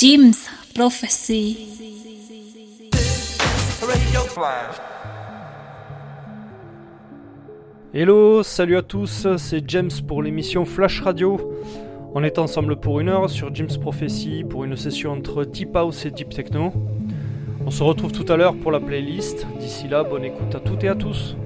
Jim's Prophecy. Hello, salut à tous, c'est James pour l'émission Flash Radio. On est ensemble pour une heure sur Jim's Prophecy pour une session entre Deep House et Deep Techno. On se retrouve tout à l'heure pour la playlist. D'ici là, bonne écoute à toutes et à tous.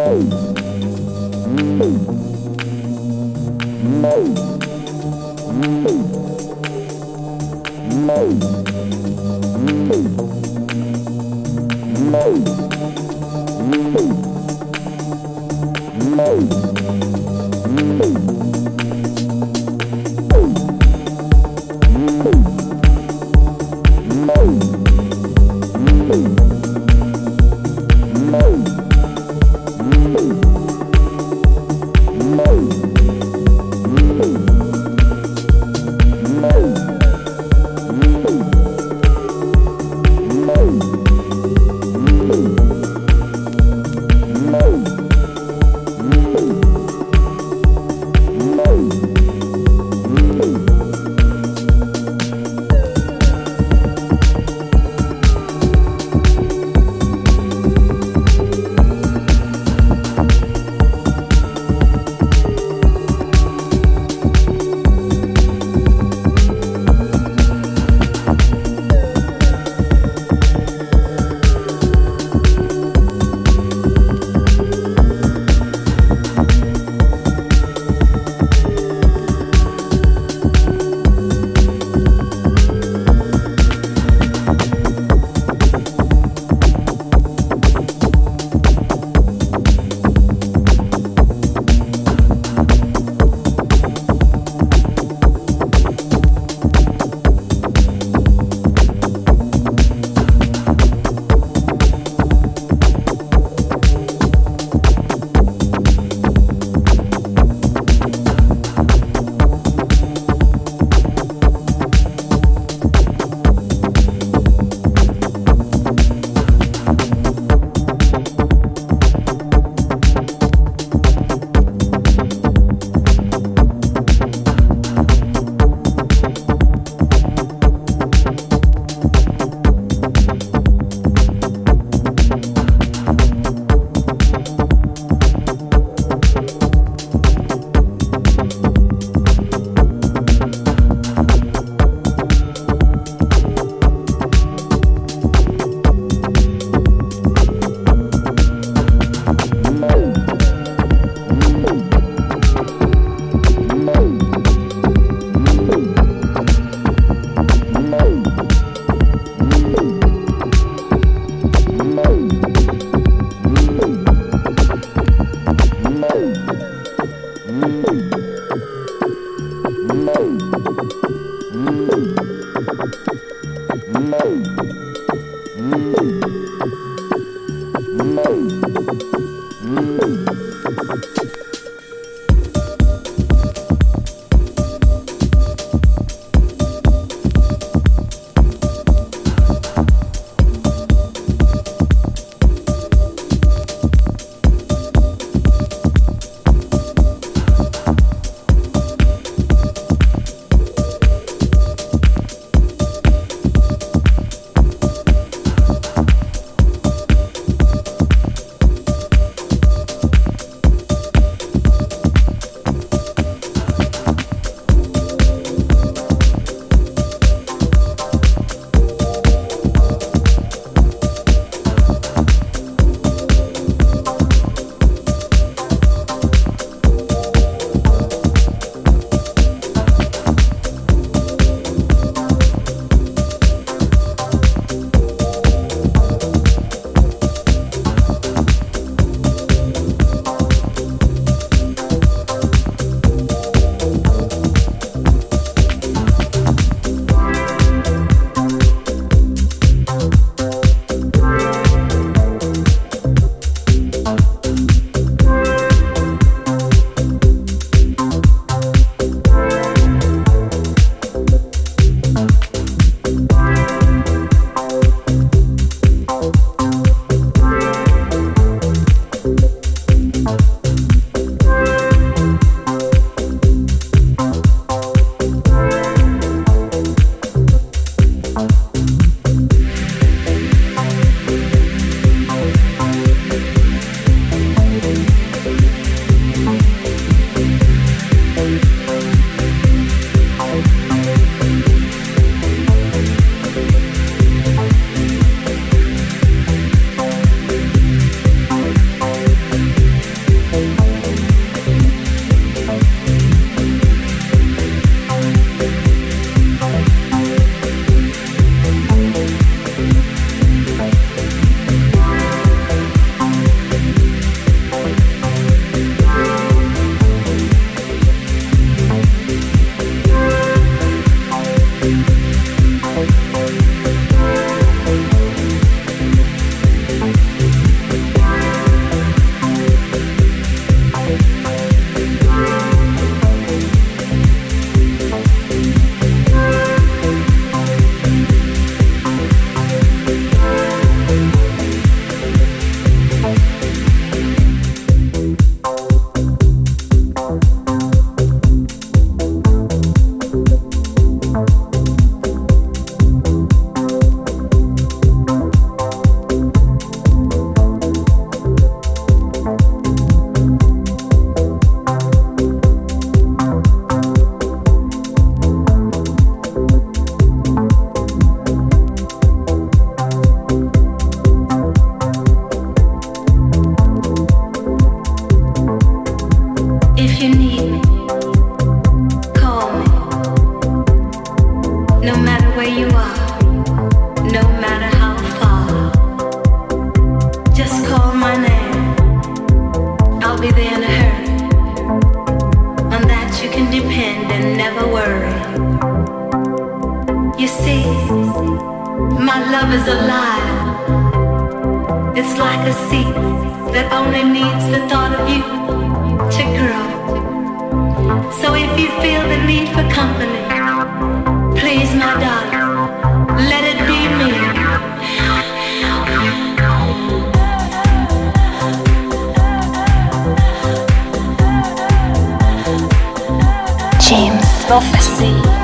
Move. prophecy.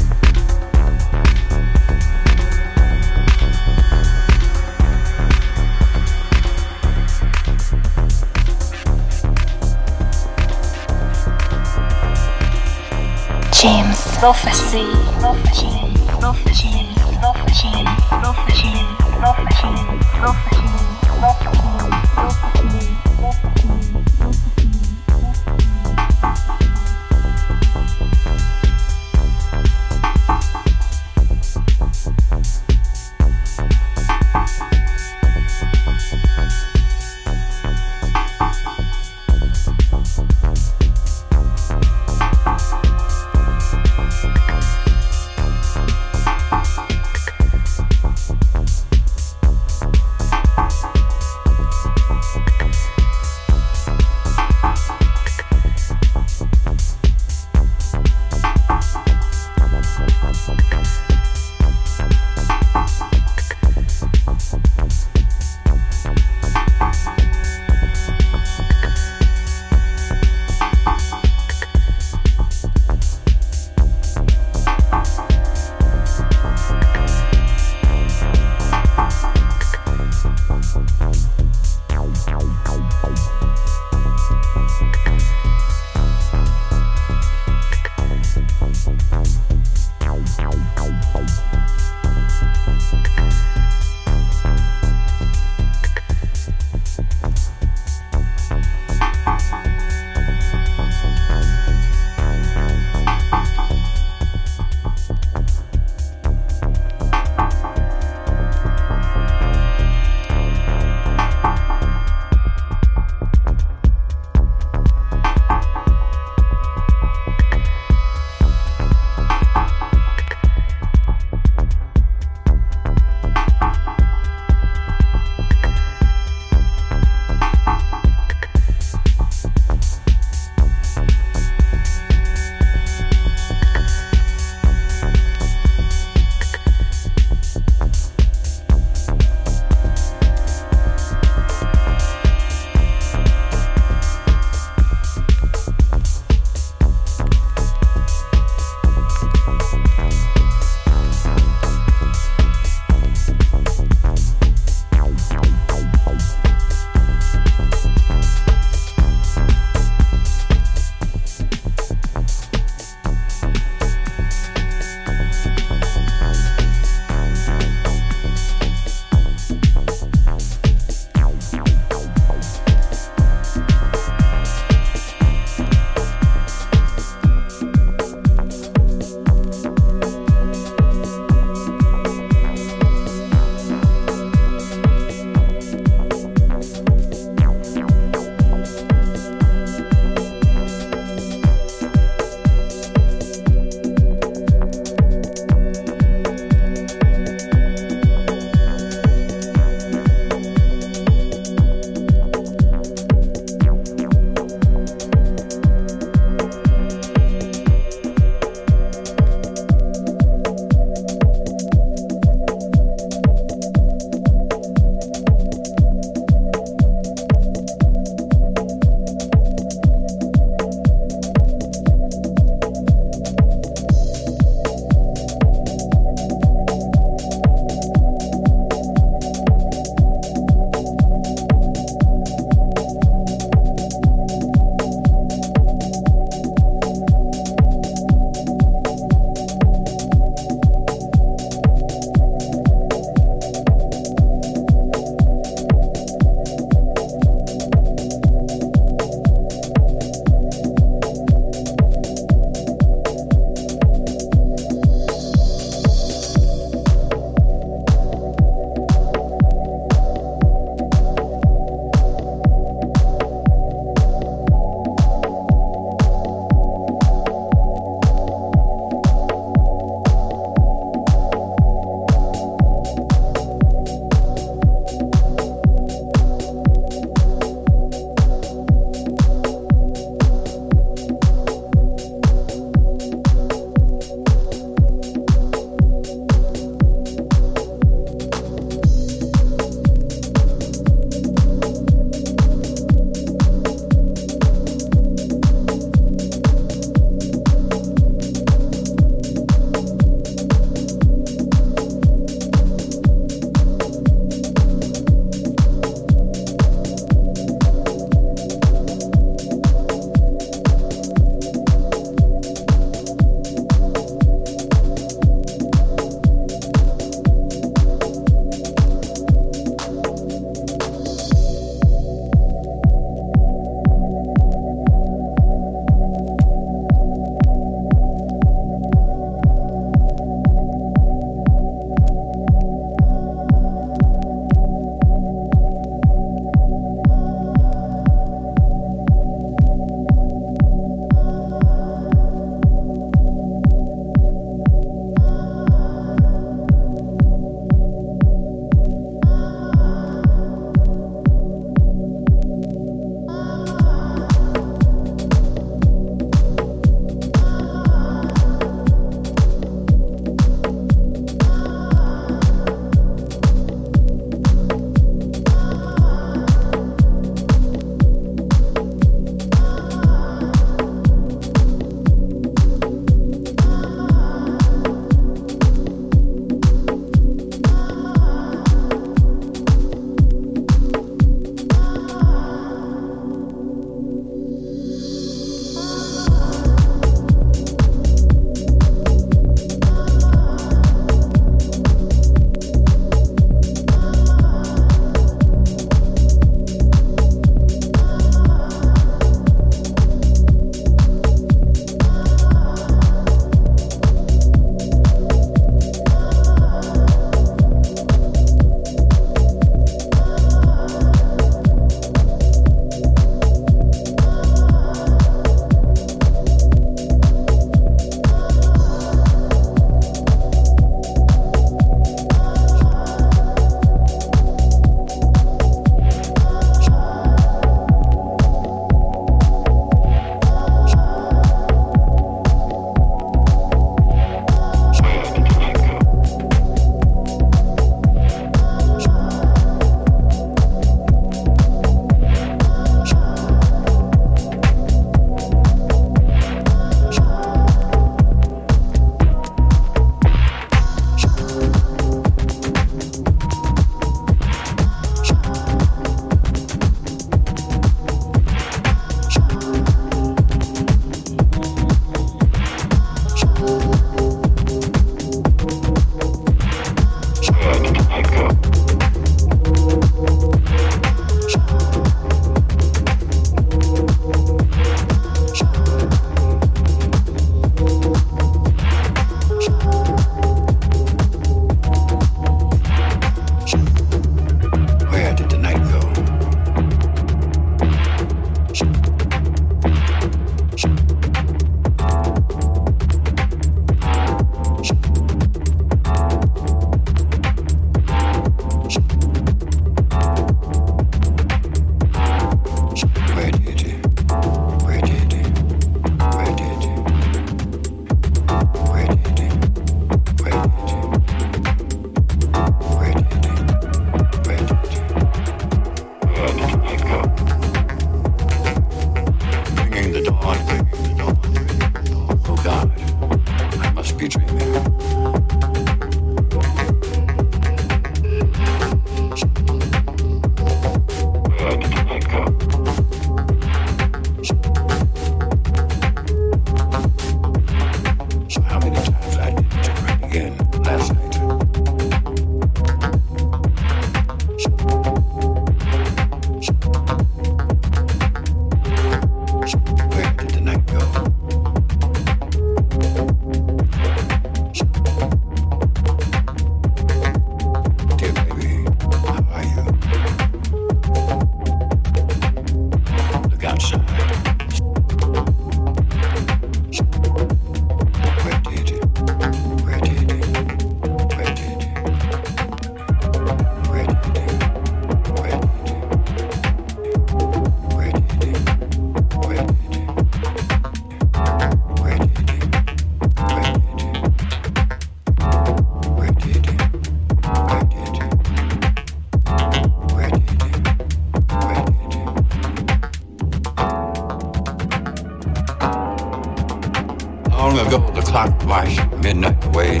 Midnight away,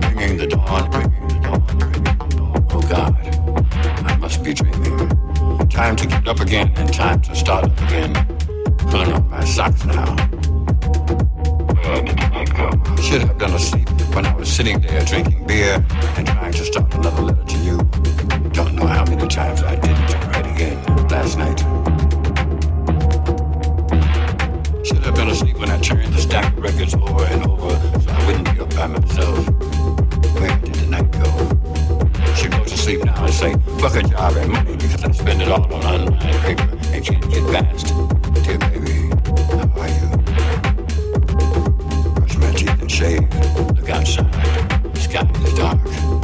bringing the dawn, bringing the dawn, bringing the dawn. Oh God, I must be dreaming. Time to get up again and time to start up again. Pulling up my socks now. Where did night go? Should have done asleep when I was sitting there drinking beer and trying to start another letter to you. Don't know how many times I didn't write again last night. When I turned the stack of records over and over so I wouldn't be up by myself. Where did the night go? Should go to sleep now and say, fuck a job and money because I spend it all on online paper and can't get past. Dear baby, how are you? Brush my teeth and shave. Look outside. The sky is dark.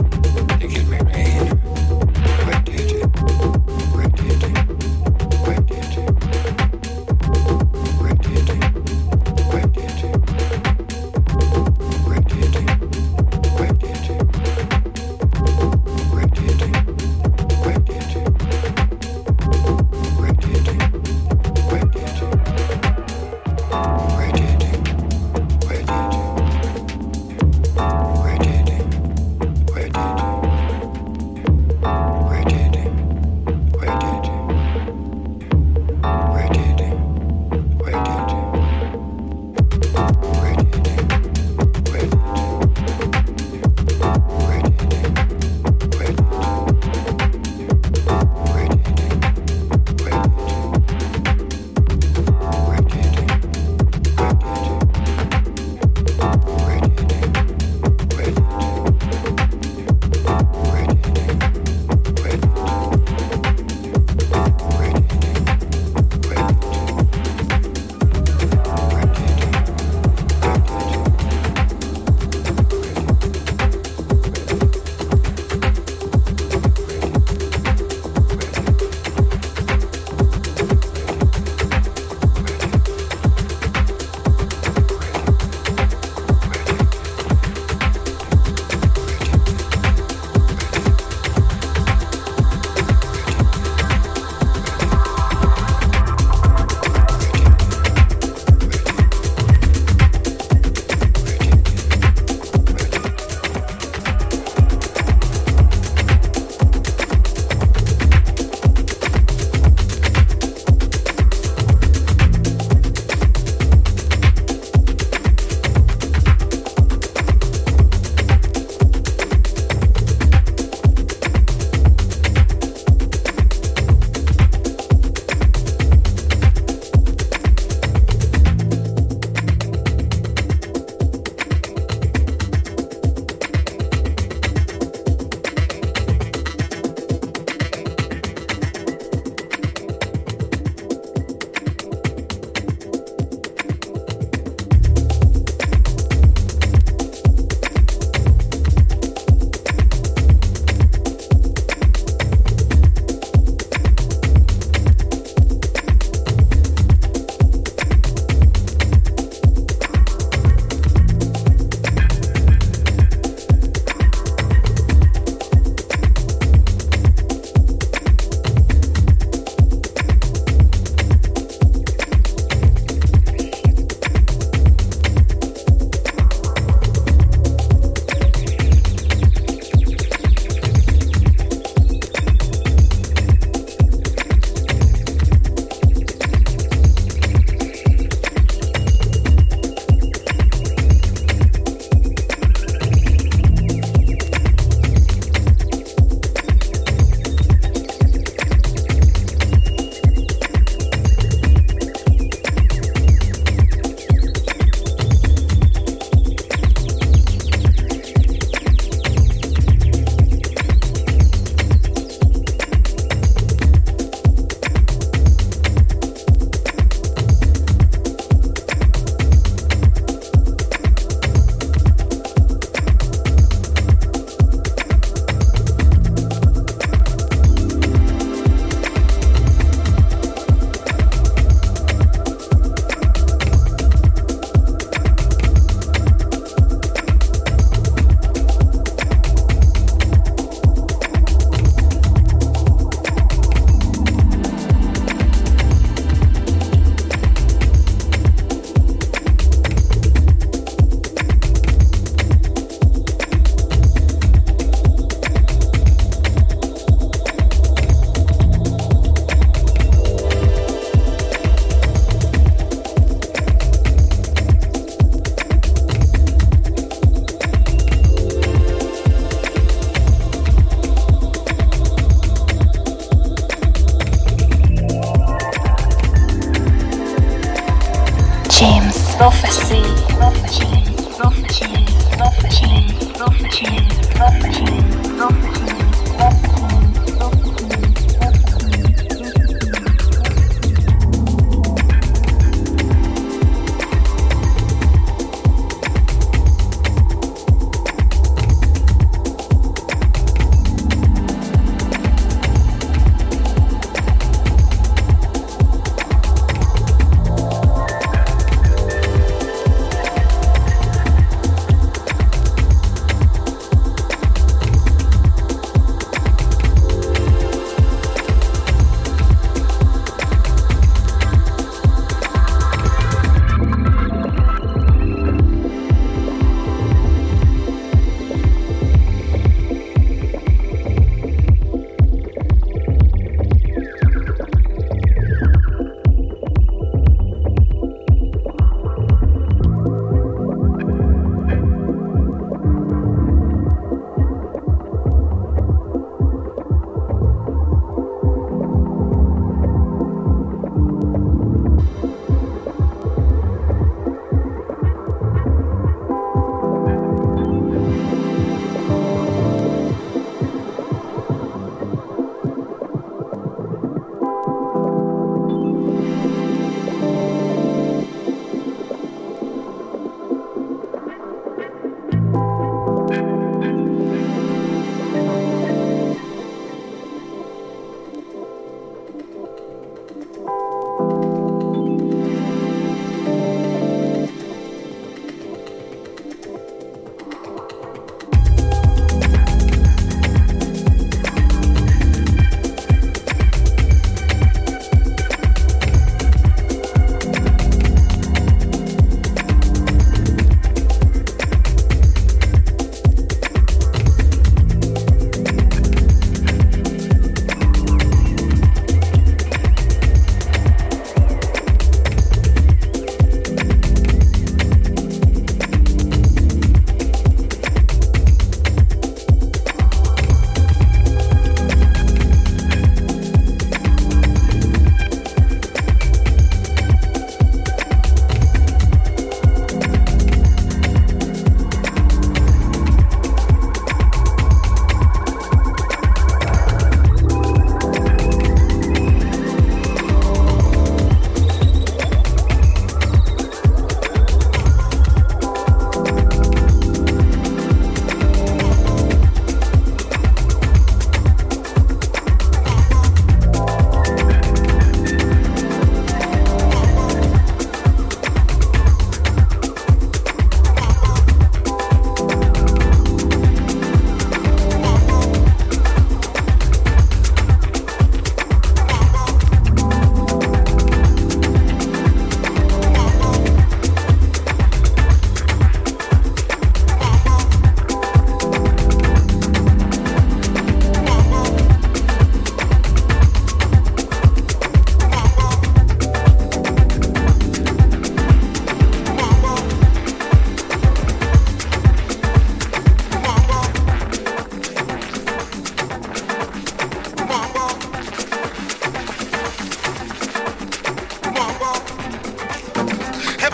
James Prophecy. Prophecy. Prophecy. Prophecy. Prophecy. Prophecy. Prophecy. retour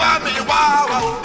bá mi wá.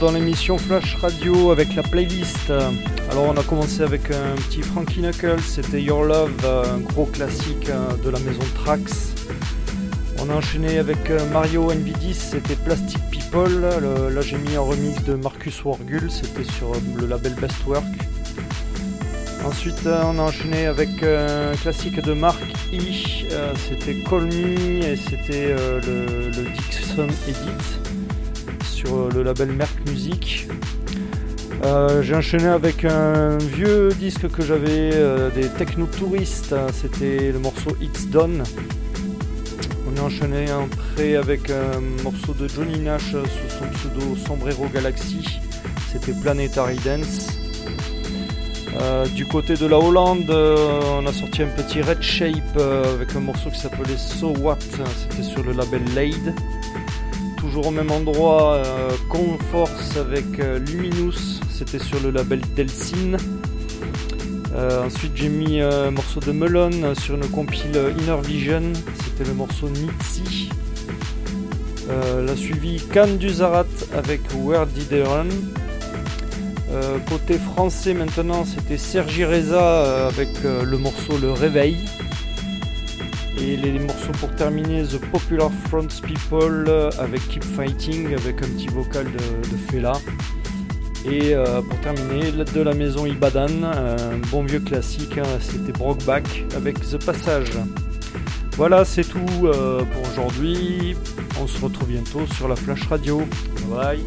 Dans l'émission Flash Radio avec la playlist. Alors on a commencé avec un petit Frankie Knuckles, c'était Your Love, un gros classique euh, de la maison Trax. On a enchaîné avec euh, Mario NV10, c'était Plastic People. là j'ai mis un remix de Marcus Wargul, c'était sur le label Best Work. Ensuite on a enchaîné avec un classique de Mark E, c'était Call Me et c'était le, le Dixon Edit sur le label Merck Music. Euh, j'ai enchaîné avec un vieux disque que j'avais euh, des Techno Touristes, c'était le morceau It's Done. On a enchaîné après avec un morceau de Johnny Nash sous son pseudo Sombrero Galaxy, c'était Planetary Dance. Euh, du côté de la Hollande, on a sorti un petit Red Shape avec un morceau qui s'appelait So What, c'était sur le label Lade toujours au même endroit, euh, Conforce avec euh, Luminous, c'était sur le label Delsin. Euh, ensuite j'ai mis un morceau de Melon sur une compile Inner Vision, c'était le morceau Nitsi. la suivi Can du Zarat avec Where Did They Run. côté français maintenant c'était Sergi Reza avec le morceau Le Réveil. Et les morceaux pour terminer, The Popular Fronts People euh, avec Keep Fighting, avec un petit vocal de, Fela. Et euh, pour terminer, de la maison Ibadan, un bon vieux classique, hein, c'était Brockback avec The Passage. Voilà, c'est tout euh, pour aujourd'hui. On se retrouve bientôt sur la Flash Radio. Bye.